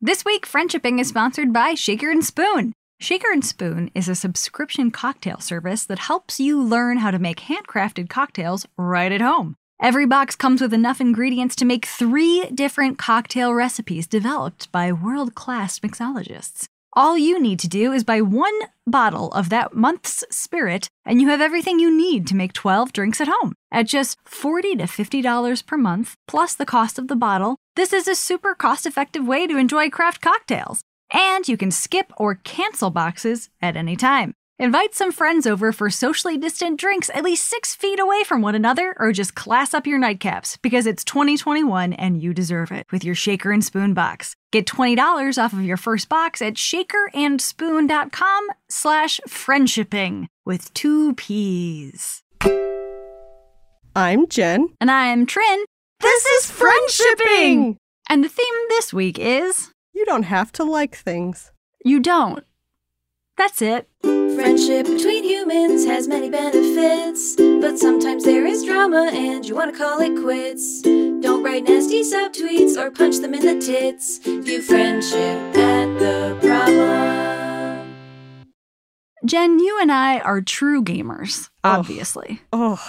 This week, Friendshipping is sponsored by Shaker and Spoon. Shaker and Spoon is a subscription cocktail service that helps you learn how to make handcrafted cocktails right at home. Every box comes with enough ingredients to make three different cocktail recipes developed by world class mixologists. All you need to do is buy one bottle of that month's spirit, and you have everything you need to make 12 drinks at home. At just 40 to $50 per month, plus the cost of the bottle, this is a super cost effective way to enjoy craft cocktails. And you can skip or cancel boxes at any time. Invite some friends over for socially distant drinks at least six feet away from one another, or just class up your nightcaps because it's 2021 and you deserve it with your shaker and spoon box. Get $20 off of your first box at shakerandspoon.com slash friendshipping with two P's. I'm Jen. And I'm Trin. This is Friendshipping! And the theme this week is You don't have to like things. You Don't. That's it. Friendship between humans has many benefits, but sometimes there is drama and you want to call it quits. Don't write nasty subtweets or punch them in the tits. View friendship at the problem. Jen, you and I are true gamers, Oh. obviously. Oh.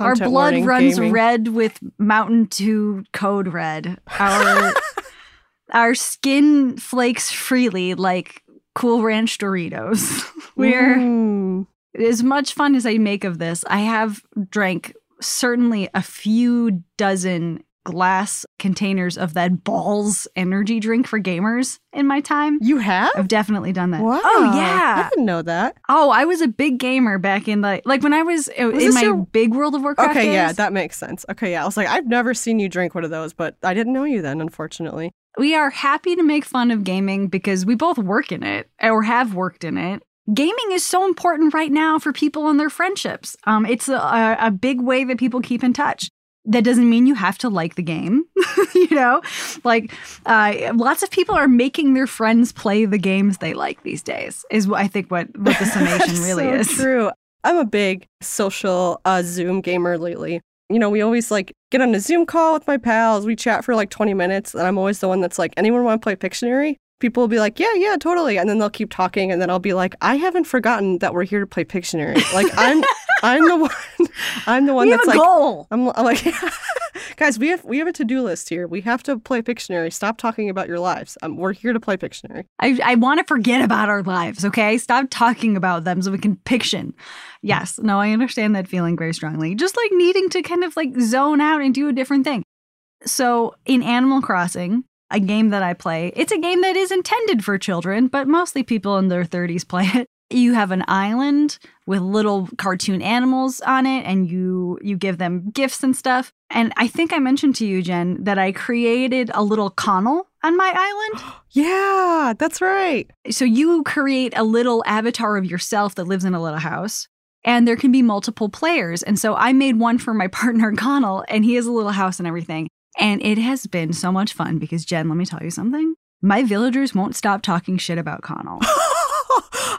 Our blood runs gaming. red with Mountain Dew code red. Our our skin flakes freely like Cool Ranch Doritos. We're Mm. as much fun as I make of this. I have drank certainly a few dozen glass containers of that balls energy drink for gamers in my time. You have? I've definitely done that. Wow. Oh yeah. I didn't know that. Oh, I was a big gamer back in the like when I was, uh, in my your- big World of Warcraft. Okay, yeah, that makes sense. Okay, yeah. I was like, I've never seen you drink one of those, but I didn't know you then, unfortunately. we are happy to make fun of gaming because we both work in it or have worked in it. Gaming is so important right now for people and their friendships. Um, it's a, a big way that people keep in touch. That doesn't mean you have to like the game, you know. Like, uh, lots of people are making their friends play the games they like these days. Is what I think what what the summation really so is. True. I'm a big social uh, Zoom gamer lately. You know, we always like get on a Zoom call with my pals. We chat for like 20 minutes, and I'm always the one that's like, anyone want to play Pictionary? People will be like, yeah, yeah, totally, and then they'll keep talking, and then I'll be like, I haven't forgotten that we're here to play Pictionary. Like I'm, I'm the one, I'm the one We have that's a like, goal. I'm, I'm like, guys, we have we have a to do list here. We have to play Pictionary. Stop talking about your lives. Um, we're here to play Pictionary. I, I want to forget about our lives, okay? Stop talking about them so we can fiction. Yes, no, I understand that feeling very strongly. Just like needing to kind of like zone out and do a different thing. So, in Animal Crossing, a game that I play, it's a game that is intended for children, but mostly people in their 30s play it. You have an island with little cartoon animals on it and you you give them gifts and stuff. And I think I mentioned to you, Jen, that I created a little Connell on my island. Yeah, that's right. So you create a little avatar of yourself that lives in a little house. And there can be multiple players. And so I made one for my partner, Connell, and he has a little house and everything. And it has been so much fun because, Jen, let me tell you something. My villagers won't stop talking shit about Connell.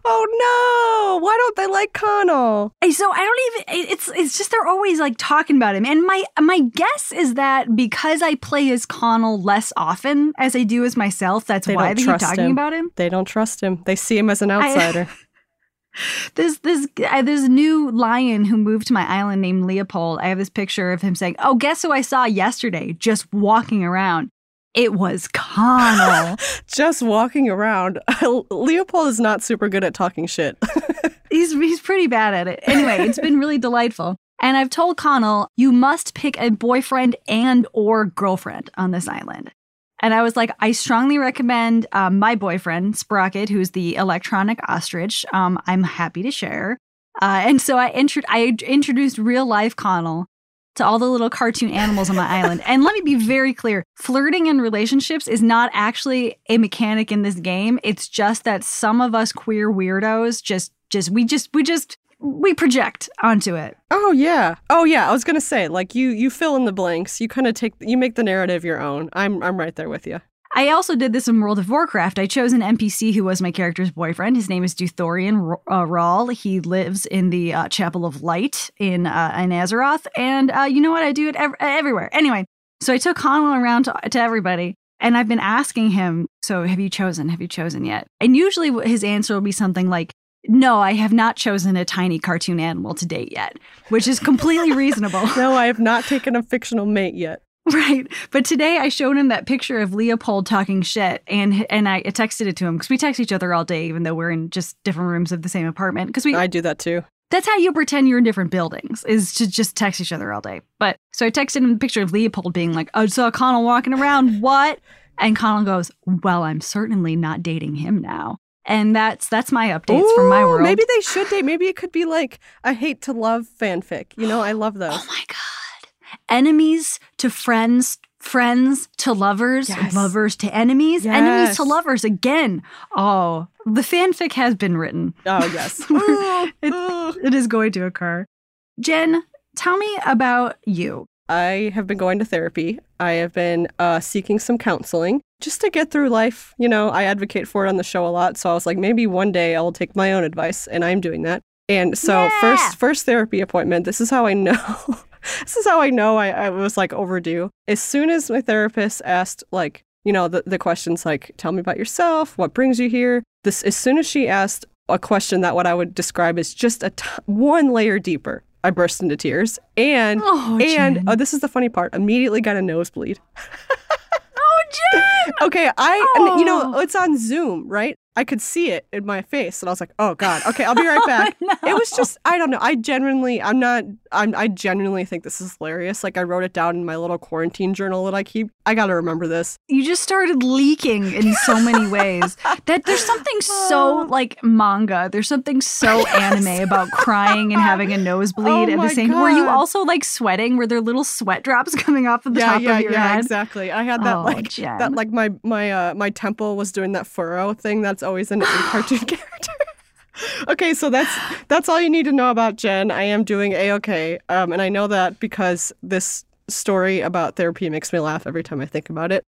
oh no! Why don't they like Connell? And so I don't even it's it's just they're always like talking about him. And my my guess is that because I play as Connell less often as I do as myself, that's They why they keep talking him. about him. They don't trust him. They see him as an outsider. This this uh, this new lion who moved to my island named Leopold. I have this picture of him saying, "Oh, guess who I saw yesterday? Just walking around. It was Connell. Just walking around. Leopold is not super good at talking shit. he's he's pretty bad at it. Anyway, it's been really delightful. And I've told Connell, you must pick a boyfriend and or girlfriend on this island. And I was like, I strongly recommend um, my boyfriend, Sprocket, who's the electronic ostrich. Um, I'm happy to share. Uh, and so I, intro- I introduced real life Connell to all the little cartoon animals on my island. And let me be very clear flirting and relationships is not actually a mechanic in this game. It's just that some of us queer weirdos just, just, we just, we just, we project onto it. oh yeah. Oh yeah. I was gonna say, like you you fill in the blanks. You kind of take you make the narrative your own. I'm I'm right there with you. I also did this in World of Warcraft. I chose an NPC who was my character's boyfriend. His name is Duthorian uh, Rall. He lives in the uh, Chapel of Light in uh, in Azeroth, and uh, you know what? I do it ev- everywhere. Anyway, so I took Connell around to, to everybody, And I've been asking him, so have you chosen? Have you chosen yet? And usually his answer will be something like, no, I have not chosen a tiny cartoon animal to date yet, which is completely reasonable. No, I have not taken a fictional mate yet. Right. But today I showed him that picture of Leopold talking shit and and I texted it to him because we text each other all day, even though we're in just different rooms of the same apartment. Because we I do that too. that's how you pretend you're in different buildings is to just text each other all day. But so I texted him a picture of Leopold being like, I saw Connell walking around. What? And Connell goes, Well, I'm certainly not dating him now. And that's that's my updates from my Ooh, world. Maybe they should date. Maybe it could be like a hate to love fanfic. You know, I love oh those. Oh my god. Enemies to friends, friends to lovers, Yes. lovers to enemies, enemies to lovers again. Oh, the fanfic has been written. Oh, yes. It- It is going to occur. Jen, tell me about you. I have been going to therapy. I have been uh, seeking some counseling just to get through life. You know, I advocate for it on the show a lot. So I was like, maybe one day I will take my own advice, and I'm doing that. And so Yeah. first, first therapy appointment. This is how I know. this is how I know I, I was like overdue. As soon as my therapist asked, like, you know, the, the questions like, tell me about yourself, what brings you here. This, as soon as she asked a question that what I would describe as just a t- one layer deeper, I burst into tears. And Oh, and oh, this is the funny part. Immediately got a nosebleed. oh, Jen! Okay, I and, you know Oh. it's on Zoom, right? I could see it in my face, and I was like, "Oh God, okay, I'll be right back." no. It was just I don't know. I genuinely, I'm not. I'm. I genuinely think this is hilarious. Like I wrote it down in my little quarantine journal that I keep. I got to remember this. You just started leaking in so many ways. That there's something so like manga. There's something so anime about crying and having a nosebleed Oh at the same. Were you also like sweating? Were there little sweat drops coming off of the yeah, top yeah, of your yeah, head? Yeah, exactly. I had that Oh, like Jen. that like my my uh my temple was doing that furrow thing that's always in a cartoon character. okay, so that's that's all you need to know about Jen. I am doing a okay, um, and I know that because this story about therapy makes me laugh every time I think about it.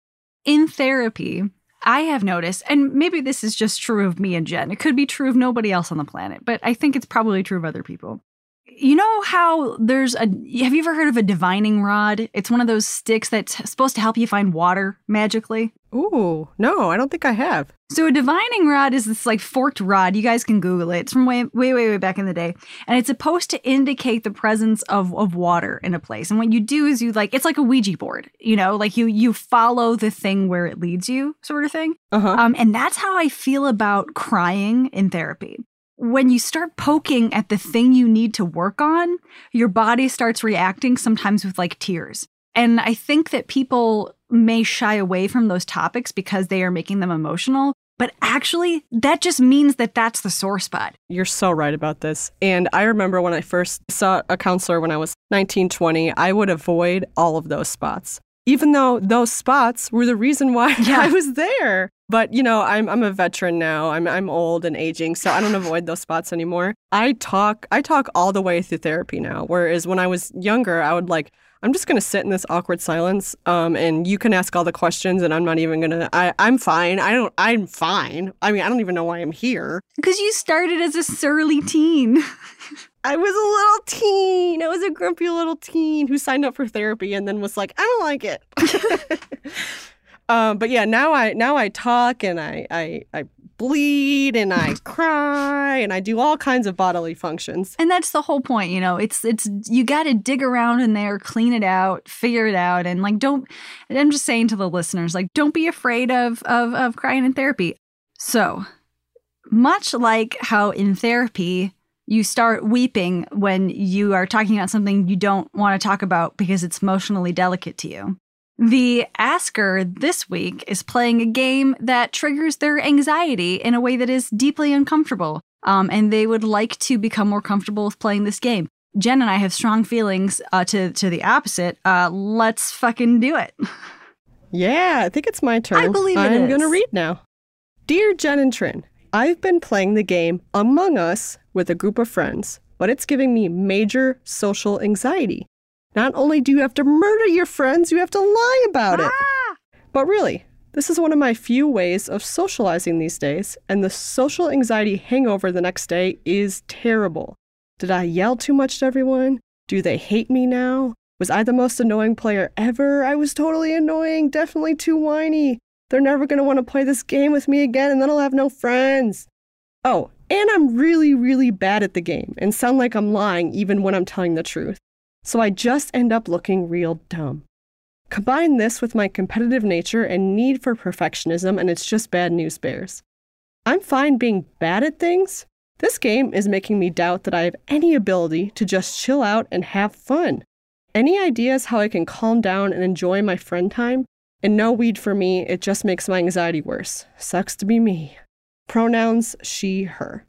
in therapy, I have noticed, and maybe this is just true of me and Jen. It could be true of nobody else on the planet, but I think it's probably true of other people. You know how there's a have you ever heard of a divining rod? It's one of those sticks that's supposed to help you find water magically. Ooh, no, I don't think I have. So a divining rod is this like forked rod. You guys can Google it. It's from way, way, way, way back in the day, and it's supposed to indicate the presence of of water in a place. And what you do is you like it's like a Ouija board. You know, like you you follow the thing where it leads you, sort of thing. Uh huh. Um, and that's how I feel about crying in therapy. When you start poking at the thing you need to work on, your body starts reacting sometimes with like tears. And I think that people may shy away from those topics because they are making them emotional. But actually, that just means that that's the sore spot. You're so right about this. And I remember when I first saw a counselor when I was 19, 20, I would avoid all of those spots. Even though those spots were the reason why Yeah. I was there. But you know, I'm I'm a veteran now. I'm I'm old and aging, so I don't avoid those spots anymore. I talk I talk all the way through therapy now. Whereas when I was younger, I would like I'm just gonna sit in this awkward silence, um, and you can ask all the questions, and I'm not even gonna. I, I'm fine. I don't. I'm fine. I mean, I don't even know why I'm here. Because you started as a surly teen. I was a little teen. I was a grumpy little teen who signed up for therapy and then was like, I don't like it. um, but yeah, now I now I talk and I, I I bleed and I cry and I do all kinds of bodily functions. And that's the whole point, you know. It's it's you got to dig around in there, clean it out, figure it out, and like don't. I'm just saying to the listeners, like don't be afraid of of of crying in therapy. So, much like how in therapy you start weeping when you are talking about something you don't want to talk about because it's emotionally delicate to you. The asker this week is playing a game that triggers their anxiety in a way that is deeply uncomfortable. Um, and they would like to become more comfortable with playing this game. Jen and I have strong feelings uh, to to the opposite. Uh, let's fucking do it. Yeah, I think it's my turn. I believe it I'm is. gonna read now. Dear Jen and Trin, I've been playing the game Among Us with a group of friends, but it's giving me major social anxiety. Not only do you have to murder your friends, you have to lie about it. Ah! But really, this is one of my few ways of socializing these days, and the social anxiety hangover the next day is terrible. Did I yell too much to everyone? Do they hate me now? Was I the most annoying player ever? I was totally annoying, definitely too whiny. They're never going to want to play this game with me again, and then I'll have no friends. Oh, and I'm really, really bad at the game and sound like I'm lying even when I'm telling the truth. So I just end up looking real dumb. Combine this with my competitive nature and need for perfectionism, and it's just bad news bears. I'm fine being bad at things. This game is making me doubt that I have any ability to just chill out and have fun. Any ideas how I can calm down and enjoy my friend time? And no weed for me, it just makes my anxiety worse. Sucks to be me. Pronouns she, her.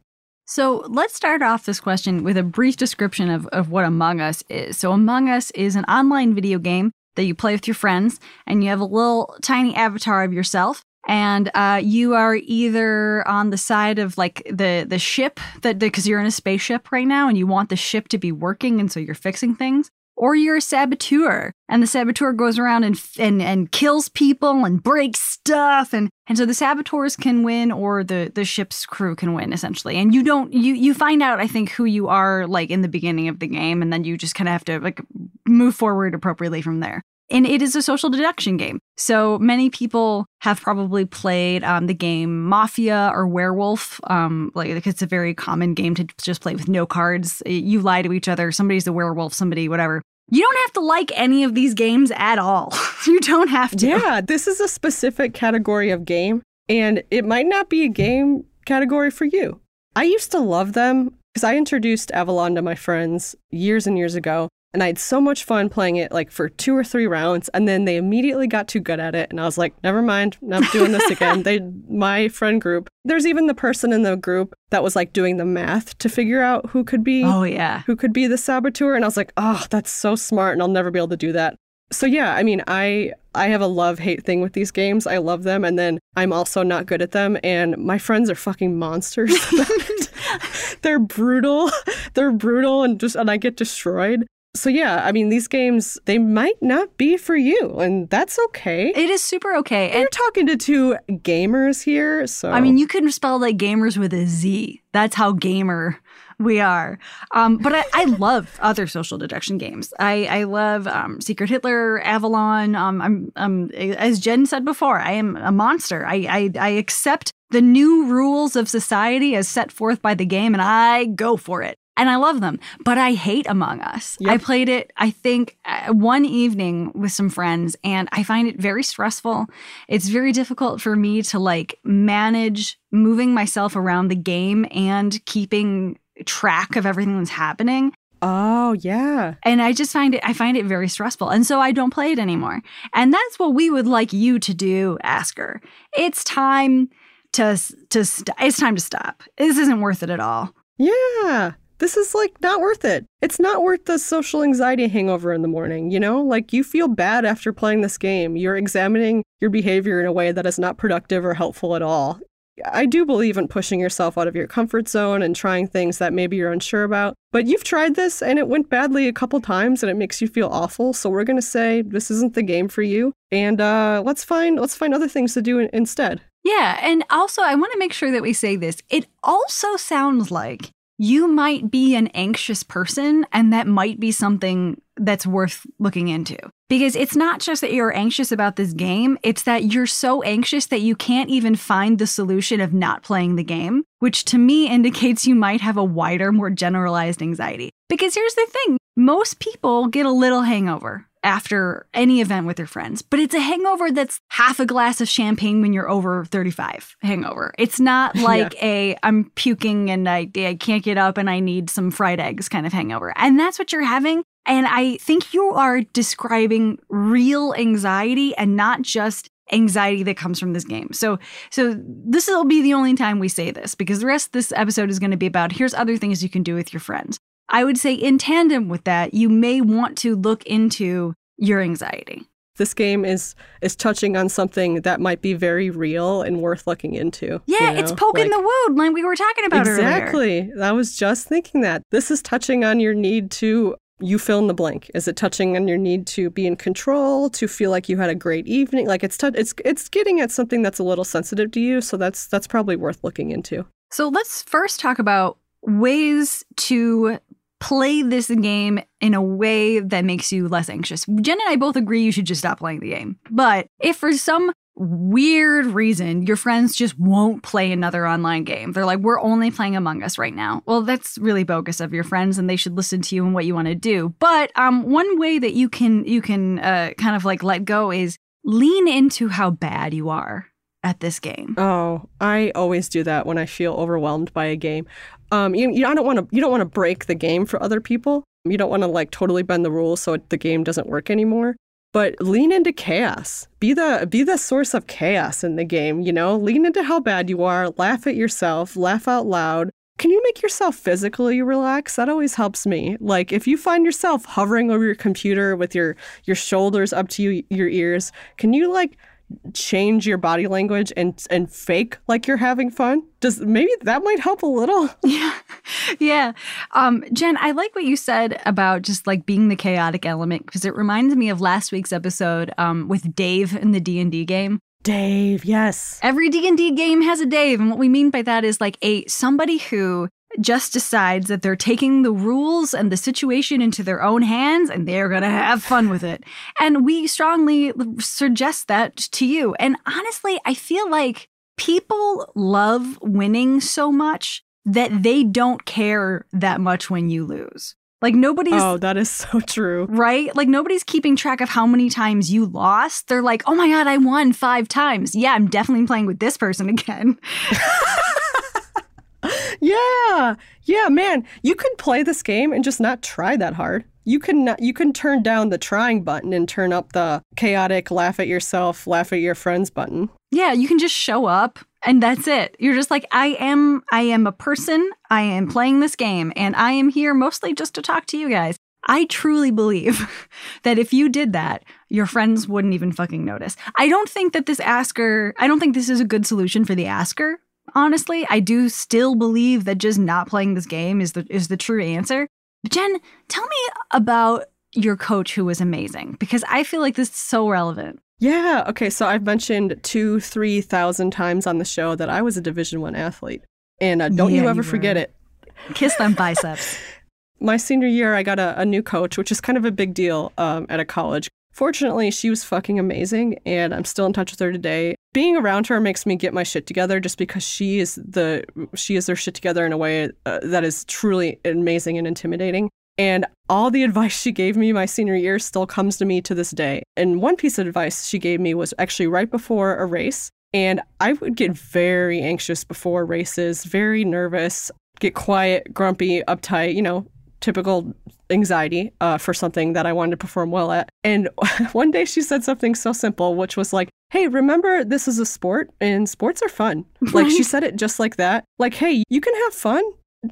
So let's start off this question with a brief description of, of what Among Us is. So, Among Us is an online video game that you play with your friends, and you have a little tiny avatar of yourself. And uh, you are either on the side of like the the ship that because you're in a spaceship right now, and you want the ship to be working, and so you're fixing things, or you're a saboteur and the saboteur goes around and and and kills people and breaks stuff and and so the saboteurs can win or the the ship's crew can win essentially. And you don't you you find out i think who you are like in the beginning of the game and then you just kind of have to like move forward appropriately from there and it is a social deduction game. So many people have probably played um, the game Mafia or Werewolf. Um, like it's a very common game to just play with no cards. You lie to each other. Somebody's a werewolf. Somebody whatever. You don't have to like any of these games at all. you don't have to. Yeah, this is a specific category of game, and it might not be a game category for you. I used to love them because I introduced Avalon to my friends years and years ago. And I had so much fun playing it like for two or three rounds. And then they immediately got too good at it. And I was like, never mind, not doing this again. they, my friend group, there's even the person in the group that was like doing the math to figure out who could be, oh, yeah, who could be the saboteur. And I was like, oh, that's so smart. And I'll never be able to do that. So yeah, I mean, I I have a love hate thing with these games. I love them, and then I'm also not good at them. And my friends are fucking monsters. They're brutal. They're brutal, and just and I get destroyed. So yeah, I mean these games they might not be for you and that's okay. It is super okay. And you're talking to two gamers here, so I mean you can spell like gamers with a Z. That's how gamer we are. Um, but I, I, love other social deduction games. I, I love um, Secret Hitler, Avalon. Um, I'm, I'm, as Jen said before, I am a monster. I, I, I accept the new rules of society as set forth by the game and I go for it and I love them. But I hate Among Us. Yep. I played it, I think, uh, one evening with some friends, and I find it very stressful. It's very difficult for me to like manage moving myself around the game and keeping track of everything that's happening. Oh, yeah. And I just find it I find it very stressful. And so I don't play it anymore. And that's what we would like you to do, Asker. It's time to to st- it's time to stop. This isn't worth it at all. Yeah this is like not worth it. It's not worth the social anxiety hangover in the morning, you know? Like you feel bad after playing this game. You're examining your behavior in a way that is not productive or helpful at all. I do believe in pushing yourself out of your comfort zone and trying things that maybe you're unsure about. But you've tried this and it went badly a couple times and it makes you feel awful. So we're going to say this isn't the game for you and uh, let's find let's find other things to do instead. Yeah, and also I want to make sure that we say this. It also sounds like you might be an anxious person, and that might be something that's worth looking into. Because it's not just that you're anxious about this game, it's that you're so anxious that you can't even find the solution of not playing the game, which to me indicates you might have a wider, more generalized anxiety. Because here's the thing most people get a little hangover after any event with your friends, but it's a hangover that's half a glass of champagne when you're over 35 hangover. It's not like yeah. a I'm puking and I, I can't get up and I need some fried eggs kind of hangover. And that's what you're having. And I think you are describing real anxiety and not just anxiety that comes from this game. So so this will be the only time we say this because the rest of this episode is going to be about here's other things you can do with your friends. I would say, in tandem with that, you may want to look into your anxiety. This game is is touching on something that might be very real and worth looking into. Yeah, you know? it's poking like, the wound like we were talking about earlier. exactly. I was just thinking that. This is touching on your need to you fill in the blank. Is it touching on your need to be in control, to feel like you had a great evening? Like it's t- it's it's getting at something that's a little sensitive to you, so that's that's probably worth looking into. So let's first talk about ways to play this game in a way that makes you less anxious. Jen and I both agree you should just stop playing the game. But if for some weird reason your friends just won't play another online game. They're like, we're only playing Among Us right now. Well, that's really bogus of your friends, and they should listen to you and what you want to do. But um, one way that you can you can uh, kind of like let go is lean into how bad you are at this game. Oh, I always do that when I feel overwhelmed by a game. Um, you, you I don't want to you don't want to break the game for other people. You don't want to like totally bend the rules so the game doesn't work anymore but lean into chaos. Be the be the source of chaos in the game, you know? Lean into how bad you are, laugh at yourself, laugh out loud. Can you make yourself physically relax? That always helps me. Like if you find yourself hovering over your computer with your your shoulders up to you, your ears, can you like change your body language and and fake like you're having fun? Does maybe that might help a little. Yeah. Yeah. Um jen i like what you said about just like being the chaotic element because it reminds me of last week's episode um with dave in the d&d game. Dave, yes. Every D&D game has a Dave, and what we mean by that is like a somebody who just decides that they're taking the rules and the situation into their own hands and they're going to have fun with it. And we strongly suggest that to you. And honestly, I feel like people love winning so much that they don't care that much when you lose. Like nobody's Oh, that is so true. Right? Like nobody's keeping track of how many times you lost. They're like, "Oh my god, I won 5 times. Yeah, I'm definitely playing with this person again." yeah. Man. You could play this game and just not try that hard. You can you can turn down the trying button and turn up the chaotic laugh at yourself, laugh at your friends button. Yeah, you can just show up and that's it. You're just like I am I am a person. I am playing this game and I am here mostly just to talk to you guys. I truly believe that if you did that, your friends wouldn't even fucking notice. I don't think that this asker, I don't think this is a good solution for the asker honestly, I do still believe that just not playing this game is the is the true answer. But Jen, tell me about your coach who was amazing because I feel like this is so relevant. Yeah. Okay. So I've mentioned two, three thousand times on the show that I was a Division One athlete, and uh, don't Yeah, you ever you forget it. Kiss them biceps. My senior year, I got a, a new coach, which is kind of a big deal um, at a college. Fortunately, she was fucking amazing, and I'm still in touch with her today. Being around her makes me get my shit together, just because she is the she is their shit together in a way uh, that is truly amazing and intimidating. And all the advice she gave me my senior year still comes to me to this day. And one piece of advice she gave me was actually right before a race. And I would get very anxious before races, very nervous, get quiet, grumpy, uptight, you know, typical anxiety uh, for something that I wanted to perform well at. And one day she said something so simple, which was like, hey, remember this is a sport and sports are fun. Like she said it just like that. Like, hey, you can have fun.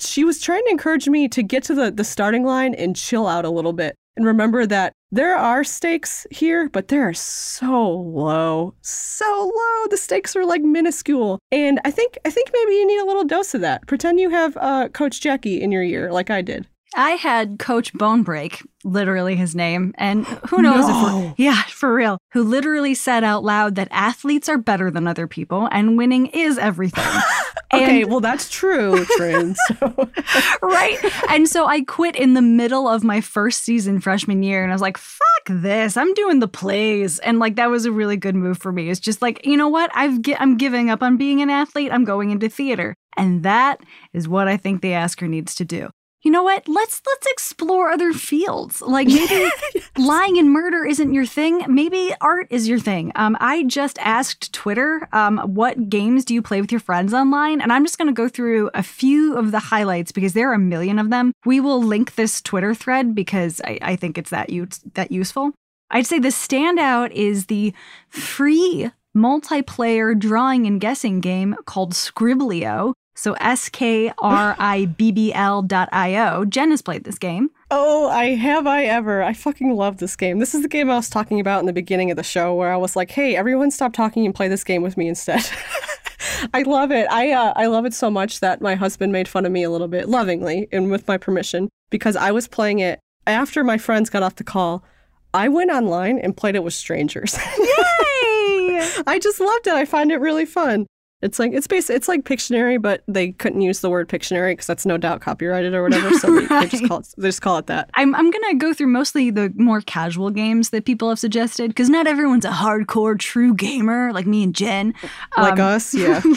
She was trying to encourage me to get to the, the starting line and chill out a little bit. And remember that there are stakes here, but they're so low, so low. The stakes are like minuscule, and I think I think maybe you need a little dose of that. Pretend you have uh, Coach Jackie in your ear, like I did. I had Coach Bonebreak, literally his name, and who knows if No. we're, yeah, for real, who literally said out loud that athletes are better than other people and winning is everything. Okay, And- well that's true, Trin. So right? And so I quit in the middle of my first season freshman year and I was like, fuck this. I'm doing the plays. And like that was a really good move for me. It's just like, you know what? I've gi- I'm giving up on being an athlete. I'm going into theater. And that is what I think the asker needs to do. You know what? Let's let's explore other fields. Like maybe lying and murder isn't your thing. Maybe art is your thing. Um, I just asked Twitter, um, what games do you play with your friends online? And I'm just going to go through a few of the highlights because there are a million of them. We will link this Twitter thread because I, I think it's that use, that useful. I'd say the standout is the free multiplayer drawing and guessing game called Scriblio. So S K R I B B L dot I O. Jen has played this game. Oh, I have I ever. I fucking love this game. This is the game I was talking about in the beginning of the show where I was like, "Hey, everyone stop talking and play this game with me instead." I love it. I uh, I love it so much that my husband made fun of me a little bit lovingly and with my permission because I was playing it after my friends got off the call. I went online and played it with strangers. Yay! I just loved it. I find it really fun. It's like it's basically it's like Pictionary, but they couldn't use the word Pictionary because that's no doubt copyrighted or whatever. So they, they just call it they just call it that. I'm, I'm going to go through mostly the more casual games that people have suggested because not everyone's a hardcore true gamer like me and Jen. Like Um, us, yeah.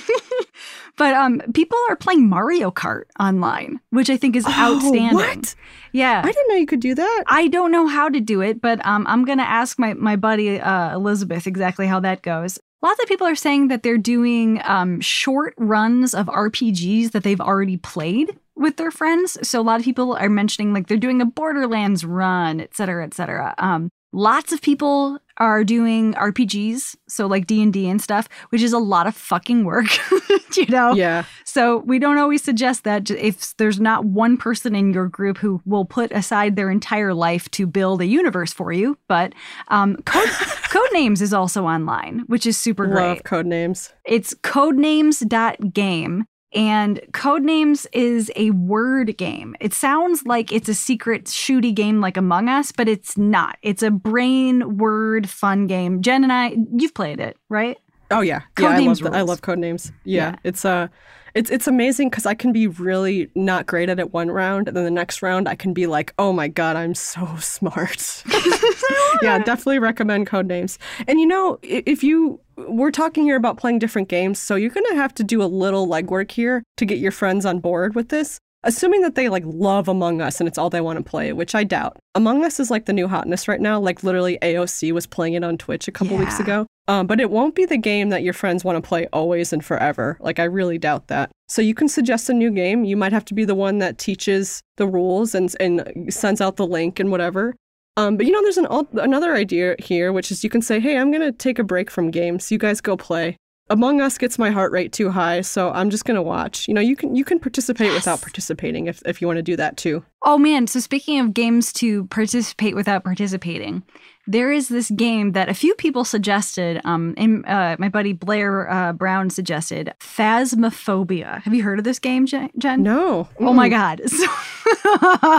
But um, people are playing Mario Kart online, which I think is outstanding. Oh, what? Yeah. I didn't know you could do that. I don't know how to do it, but um, I'm going to ask my, my buddy uh, Elizabeth exactly how that goes. Lots of people are saying that they're doing um, short runs of RPGs that they've already played with their friends. So a lot of people are mentioning like they're doing a Borderlands run, et cetera, et cetera. Um, lots of people are doing RPGs, so like D and stuff, which is a lot of fucking work, you know. Yeah. So we don't always suggest that if there's not one person in your group who will put aside their entire life to build a universe for you. But um, Code, Codenames is also online, which is super great. Love code names. It's codenames.game. And Codenames is a word game. It sounds like it's a secret shooty game like Among Us, but it's not. It's a brain word fun game. Jen and I, you've played it, right? Oh yeah, Code yeah. I love I love code names. Yeah, Yeah. it's uh, it's it's amazing because I can be really not great at it one round, and then the next round I can be like, oh my god, I'm so smart. yeah, definitely recommend code names. And you know, if you we're talking here about playing different games, so you're gonna have to do a little legwork here to get your friends on board with this. Assuming that they like love Among Us and it's all they want to play, which I doubt. Among Us is like the new hotness right now. Like literally, AOC was playing it on Twitch a couple weeks ago. Um, but it won't be the game that your friends want to play always and forever. Like, I really doubt that. So you can suggest a new game. You might have to be the one that teaches the rules and, and sends out the link and whatever. Um, but you know, there's an another idea here, which is you can say, "Hey, I'm gonna take a break from games. You guys go play." Among Us gets my heart rate too high, so I'm just gonna watch. You know, you can you can participate without participating if if you want to do that too. Oh man, so speaking of games to participate without participating, there is this game that a few people suggested. Um, and, uh, my buddy Blair uh, Brown suggested Phasmophobia. Have you heard of this game, Jen? No. Oh my Mm. god.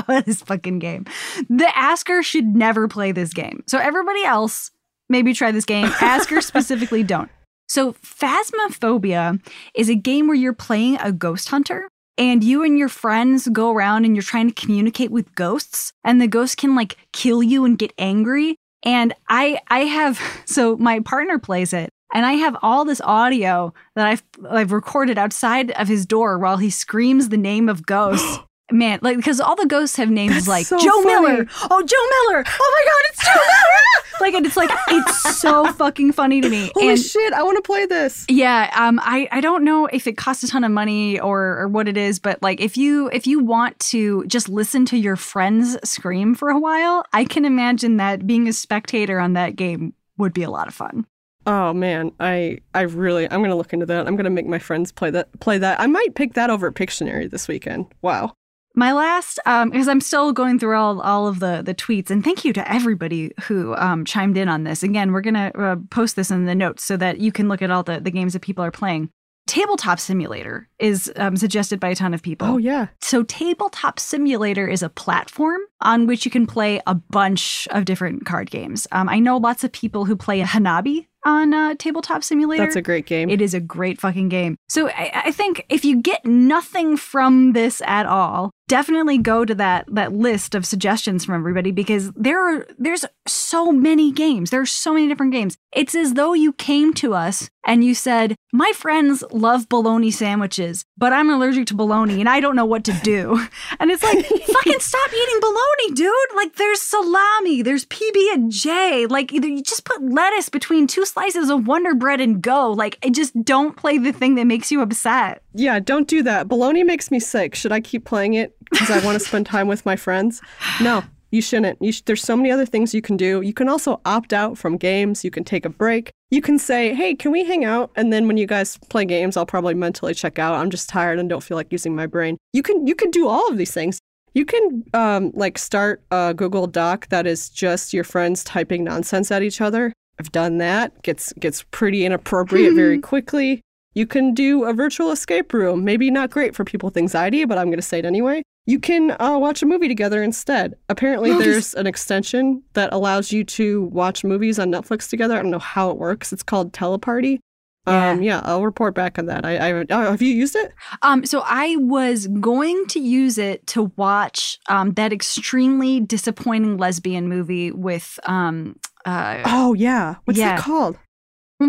So, this fucking game. The asker should never play this game. So everybody else maybe try this game. Asker specifically don't. So Phasmophobia is a game where you're playing a ghost hunter and you and your friends go around and you're trying to communicate with ghosts and the ghosts can like kill you and get angry. And I I have so my partner plays it and I have all this audio that I've I've recorded outside of his door while he screams the name of ghosts. Man, like because all the ghosts have names That's like so Joe funny. Miller. Oh, Joe Miller. Oh my God, it's Joe Miller. like, and it's like it's so fucking funny to me. Holy and shit! I want to play this. yeah, um, I, I don't know if it costs a ton of money or or what it is, but like if you if you want to just listen to your friends scream for a while, I can imagine that being a spectator on that game would be a lot of fun. Oh man, I I really I'm gonna look into that. I'm gonna make my friends play that play that. I might pick that over Pictionary this weekend. Wow. My last, um, because I'm still going through all, all of the the tweets, and thank you to everybody who um, chimed in on this. Again, we're gonna uh, post this in the notes so that you can look at all the, the games that people are playing. Tabletop Simulator is um, suggested by a ton of people. Oh yeah. So, Tabletop Simulator is a platform on which you can play a bunch of different card games. Um, I know lots of people who play Hanabi on uh, Tabletop Simulator. That's a great game. It is a great fucking game. So I, I think if you get nothing from this at all, definitely go to that that list of suggestions from everybody because there are there's so many games. There's so many different games. It's as though you came to us and you said, "My friends love bologna sandwiches, but I'm allergic to bologna and I don't know what to do." And it's like, "Fucking stop eating bologna, dude. Like there's salami, there's PB&J. Like either you just put lettuce between two slices of Wonder Bread and go. Like just don't play the thing that makes you upset." yeah, don't do that. Bologna makes me sick. Should I keep playing it because I want to spend time with my friends? No, you shouldn't. You sh- there's so many other things you can do. You can also opt out from games. You can take a break. You can say, "Hey, can we hang out?" And then when you guys play games, I'll probably mentally check out. I'm just tired and don't feel like using my brain. You can you can do all of these things. You can um, like start a Google Doc that is just your friends typing nonsense at each other. I've done that. Gets gets pretty inappropriate very quickly. You can do a virtual escape room. Maybe not great for people with anxiety, but I'm going to say it anyway. You can uh, watch a movie together instead. Apparently, there's an extension that allows you to watch movies on Netflix together. I don't know how it works. It's called Teleparty. Um, yeah, I'll report back on that. I, I oh, have you used it? Um, so I was going to use it to watch um, that extremely disappointing lesbian movie with um, uh, Oh yeah, what's Yeah. that called?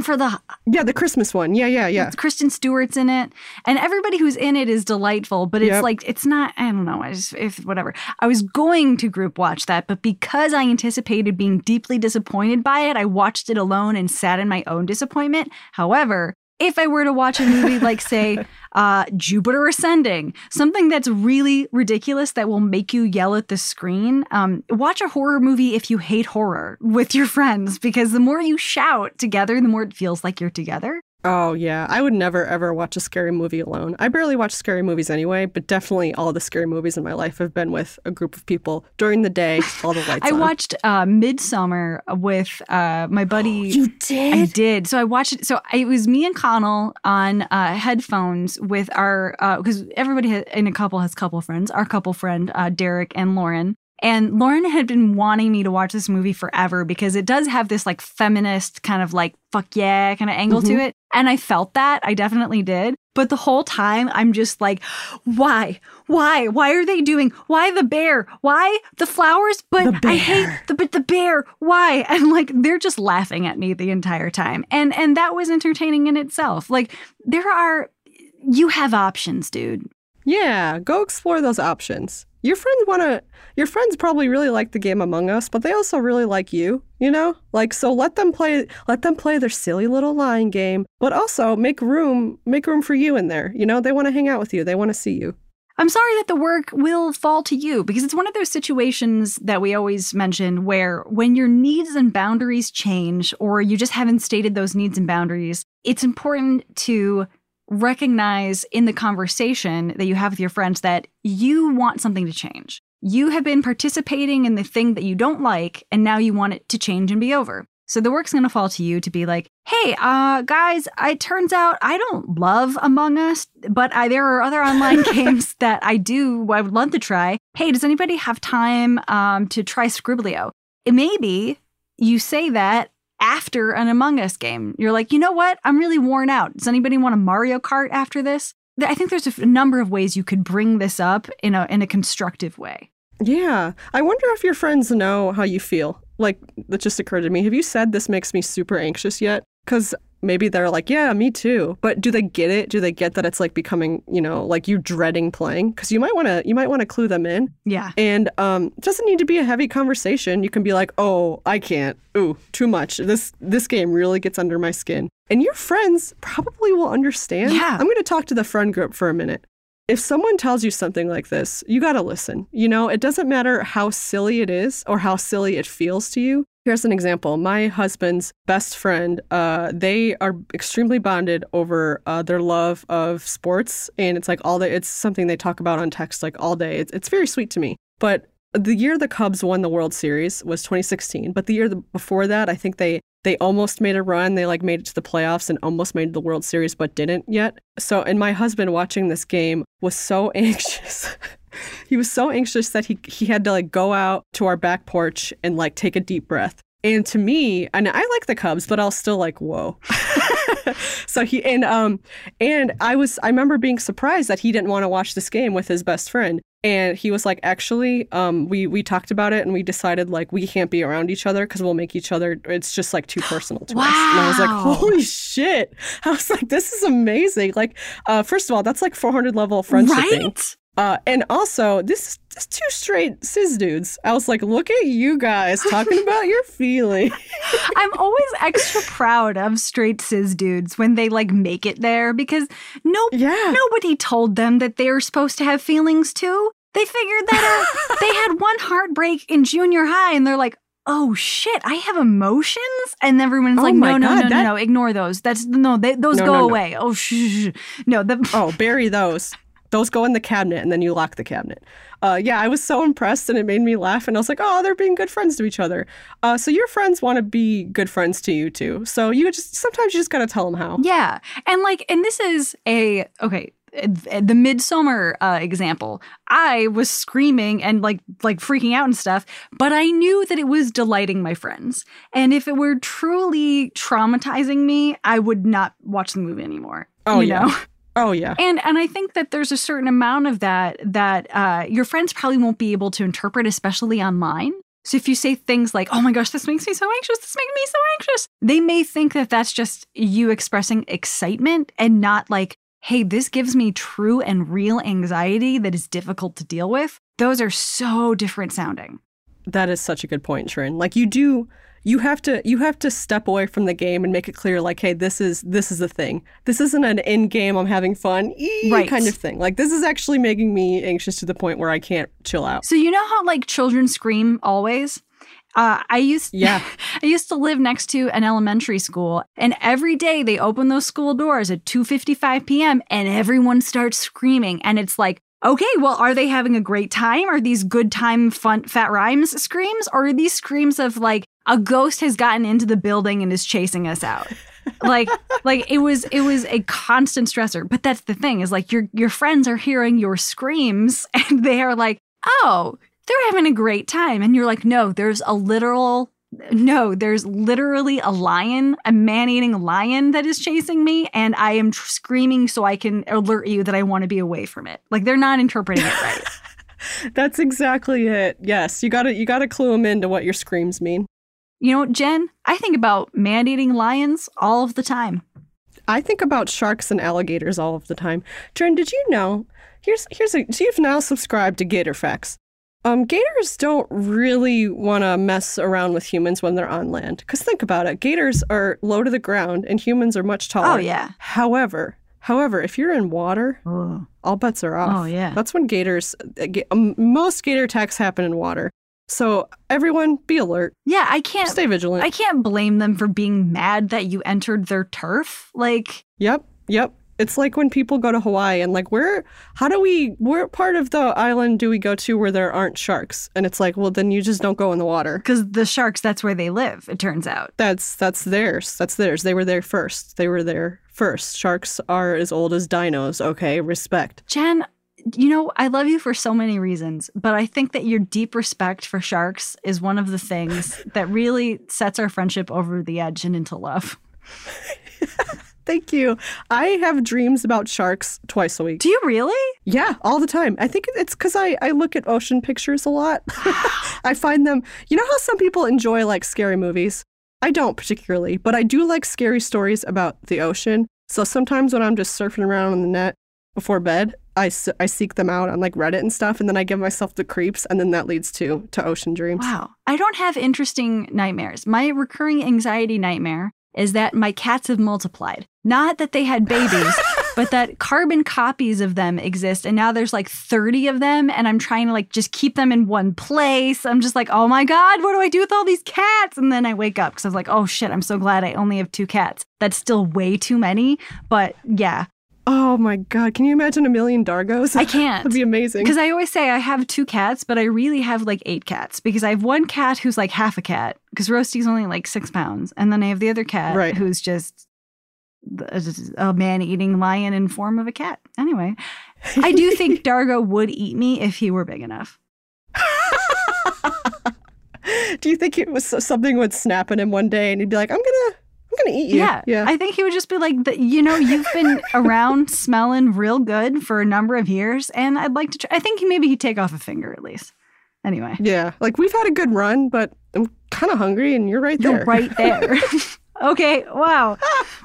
For the Yeah, the Christmas one. Yeah, yeah, yeah. Kristen Stewart's in it, and everybody who's in it is delightful. But it's Yep. like it's not. I don't know. I just if whatever. I was going to group watch that, but because I anticipated being deeply disappointed by it, I watched it alone and sat in my own disappointment. However. If I were to watch a movie like, say, uh, Jupiter Ascending, something that's really ridiculous that will make you yell at the screen, um, watch a horror movie if you hate horror with your friends, because the more you shout together, the more it feels like you're together. Oh yeah, I would never ever watch a scary movie alone. I barely watch scary movies anyway, but definitely all the scary movies in my life have been with a group of people during the day, all the lights I on. watched uh, Midsommar with uh, my buddy. You did? I did. So I watched it. So it was me and Connell on uh, headphones with our because everybody in a couple has couple friends. Our couple friend uh, Derek and Lauren. And Lauren had been wanting me to watch this movie forever because it does have this like feminist kind of like fuck yeah kind of angle to Mhm. it. And I felt that. I definitely did. But the whole time I'm just like, why? Why? Why are they doing? Why the bear? Why the flowers? But The I hate the but the bear. Why? And like they're just laughing at me the entire time. And and that was entertaining in itself. Like there are you have options, dude. Yeah, go explore those options. Your friends want to. Your friends probably really like the game Among Us, but they also really like you. You know, like so. Let them play. Let them play their silly little lying game, but also make room. Make room for you in there. You know, they want to hang out with you. They want to see you. I'm sorry that the work will fall to you because it's one of those situations that we always mention where when your needs and boundaries change or you just haven't stated those needs and boundaries, it's important to recognize in the conversation that you have with your friends that you want something to change. You have been participating in the thing that you don't like and now you want it to change and be over. So the work's going to fall to you to be like, "Hey, uh guys, it turns out I don't love Among Us, but I, there are other online games that I do I would love to try. Hey, does anybody have time um to try Scribblio?" It maybe you say that after an Among Us game. You're like, "You know what? I'm really worn out. Does anybody want a Mario Kart after this?" I think there's a number of ways you could bring this up in a in a constructive way. Yeah, I wonder if your friends know how you feel. Like that just occurred to me. Have you said this makes me super anxious yet? Because maybe they're like, yeah, me too. But do they get it? Do they get that it's like becoming, you know, like you dreading playing? Because you might want to, you might want to clue them in. Yeah. And um, it doesn't need to be a heavy conversation. You can be like, "Oh, I can't. Ooh, too much. This this game really gets under my skin." And your friends probably will understand. Yeah. I'm going to talk to the friend group for a minute. If someone tells you something like this, you got to listen. You know, it doesn't matter how silly it is or how silly it feels to you. Here's an example. My husband's best friend, uh, they are extremely bonded over uh, their love of sports, and it's like all day. It's something they talk about on text like all day. It's it's very sweet to me. But the year the Cubs won the World Series was 2016. But the year before that, I think they they almost made a run. They like made it to the playoffs and almost made the World Series, but didn't yet. So, and my husband watching this game was so anxious. He was so anxious that he he had to like go out to our back porch and like take a deep breath. And to me, and I like the Cubs, but I was still like, whoa. so he and um and I was I remember being surprised that he didn't want to watch this game with his best friend. And he was like, actually, um, we we talked about it and we decided like we can't be around each other because we'll make each other. It's just like too personal to us. And I was like, holy shit! I was like, this is amazing. Like, uh, first of all, that's like 400 level friendship. Right? Uh, and also, this is this two straight cis dudes. I was like, look at you guys talking about your feeling. I'm always extra proud of straight cis dudes when they like make it there because no yeah. nobody told them that they're supposed to have feelings too. They figured that uh, they had one heartbreak in junior high and they're like, "Oh shit, I have emotions." And everyone's Oh like, "No, no, God, no, no, that- no, ignore those. That's no, they, those No, go no, away." Oh, shh, shh, shh. No, the Oh, bury those. Those go in the cabinet and then you lock the cabinet. Uh, yeah, I was so impressed and it made me laugh. And I was like, oh, they're being good friends to each other. Uh, so your friends want to be good friends to you too. So you just sometimes you just got to tell them how. Yeah. And like, and this is a, okay, the Midsommar uh, example i was screaming and like like freaking out and stuff but i knew that it was delighting my friends and if it were truly traumatizing me i would not watch the movie anymore Oh, you yeah. know Oh yeah. and and i think that there's a certain amount of that that uh, your friends probably won't be able to interpret especially online so if you say things like oh my gosh this makes me so anxious this makes me so anxious they may think that that's just you expressing excitement and not like hey this gives me true and real anxiety that is difficult to deal with those are so different sounding That is such a good point, Trin. Like you do you have to you have to step away from the game and make it clear like hey this is this is the thing this isn't an in game i'm having fun ee Right. kind of thing like this is actually making me anxious to the point where i can't chill out so you know how like children scream always uh, I used Yeah. I used to live next to an elementary school, and every day they open those school doors at 2:55 p.m. and everyone starts screaming, and it's like, okay, well, are they having a great time? Are these good time, fun, fat rhymes screams, or are these screams of like a ghost has gotten into the building and is chasing us out? like like it was it was a constant stressor. But that's the thing is like your your friends are hearing your screams and they are like oh they're having a great time. And you're like no there's a literal no there's literally a lion a man-eating lion that is chasing me and i am tr- screaming so i can alert you that i want to be away from it. Like they're not interpreting it right. That's exactly it. Yes you gotta you gotta clue them into what your screams mean you know jen i think about man-eating lions all of the time I think about sharks and alligators all of the time. Trin, did you know? Here's here's a so you've now subscribed to Gator Facts. Um, gators don't really want to mess around with humans when they're on land. Cause think about it, gators are low to the ground and humans are much taller. oh yeah However, however, if you're in water, oh, all bets are off. oh yeah That's when gators. uh, um, Most gator attacks happen in water. So everyone, be alert. yeah i can't Stay vigilant. I can't blame them for being mad that you entered their turf. Like, Yep, yep. It's like when people go to Hawaii and like where how do we where part of the island do we go to where there aren't sharks? And it's like, well then you just don't go in the water. because the sharks, that's where they live, it turns out. That's that's theirs. That's theirs. They were there first. They were there first. Sharks are as old as dinos, okay? Respect. Jen, you know, I love you for so many reasons, but I think that your deep respect for sharks is one of the things that really sets our friendship over the edge and into love. Thank you. I have dreams about sharks twice a week. Do you really? Yeah, all the time. I think it's because I, I look at ocean pictures a lot. I find them, you know how some people enjoy like scary movies? I don't particularly, but I do like scary stories about the ocean. So sometimes when I'm just surfing around on the net before bed, I, I seek them out on like Reddit and stuff, and then I give myself the creeps, and then that leads to to ocean dreams. Wow. I don't have interesting nightmares. My recurring anxiety nightmare is that my cats have multiplied. Not that they had babies, but that carbon copies of them exist and now there's like 30 of them and I'm trying to like just keep them in one place. I'm just like, "Oh my god, what do I do with all these cats?" And then I wake up cuz I was like, "Oh shit, I'm so glad I only have two cats." That's still way too many, but yeah, Oh my god, can you imagine a million Dargos? I can't. That'd be amazing. Because I always say I have two cats, but I really have like eight cats because I have one cat who's like half a cat because Roasty's only like six pounds. And then I have the other cat Right. who's just a, uh, a man eating lion in form of a cat. Anyway, I do think Dargo would eat me if he were big enough. Do you think it was something would snap in him one day, and he'd be like, "I'm gonna, I'm gonna eat you." Yeah. yeah. I think he would just be like, you know, you've been around smelling real good for a number of years. And I'd like to try. I think maybe he'd take off a finger at least. Anyway. Yeah, like we've had a good run, but I'm kind of hungry, and you're right there. You're right there. okay, wow,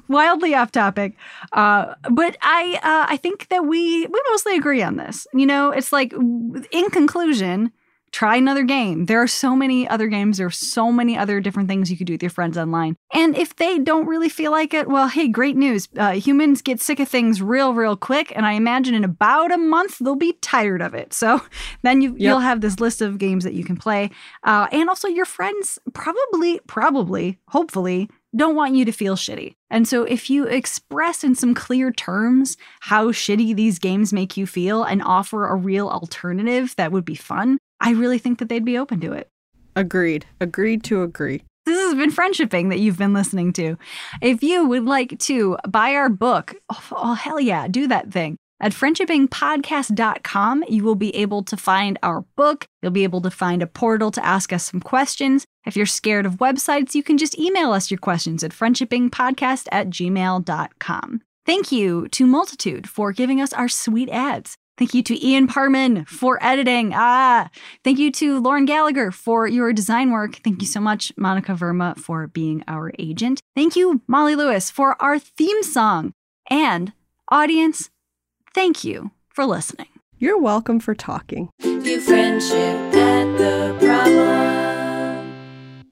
wildly off topic, uh, but I uh, I think that we we mostly agree on this. You know, it's like in conclusion, try another game. There are so many other games. There are so many other different things you could do with your friends online. And if they don't really feel like it, well, hey, great news. Uh, humans get sick of things real, real quick, and I imagine in about a month they'll be tired of it. So then you you'll have this list of games that you can play, uh, and also your friends probably, probably, hopefully. Don't want you to feel shitty. And so, if you express in some clear terms how shitty these games make you feel and offer a real alternative that would be fun, I really think that they'd be open to it. Agreed. Agreed to agree. This has been Friendshipping that you've been listening to. If you would like to buy our book, oh, oh, hell yeah, do that thing. At friendshippingpodcast.com, you will be able to find our book. You'll be able to find a portal to ask us some questions. If you're scared of websites, you can just email us your questions at friendshippingpodcast at gmail.com. Thank you to Multitude for giving us our sweet ads. Thank you to Ian Parman for editing. Ah, thank you to Lauren Gallagher for your design work. Thank you so much, Monika Verma, for being our agent. Thank you, Molly Lewis, for our theme song. And, audience, thank you for listening. You're welcome for talking. View friendship at the problem.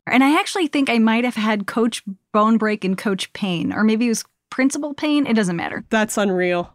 And I actually think I might have had Coach Bonebreak and Coach Payne, or maybe it was Principal Payne. It doesn't matter. That's unreal.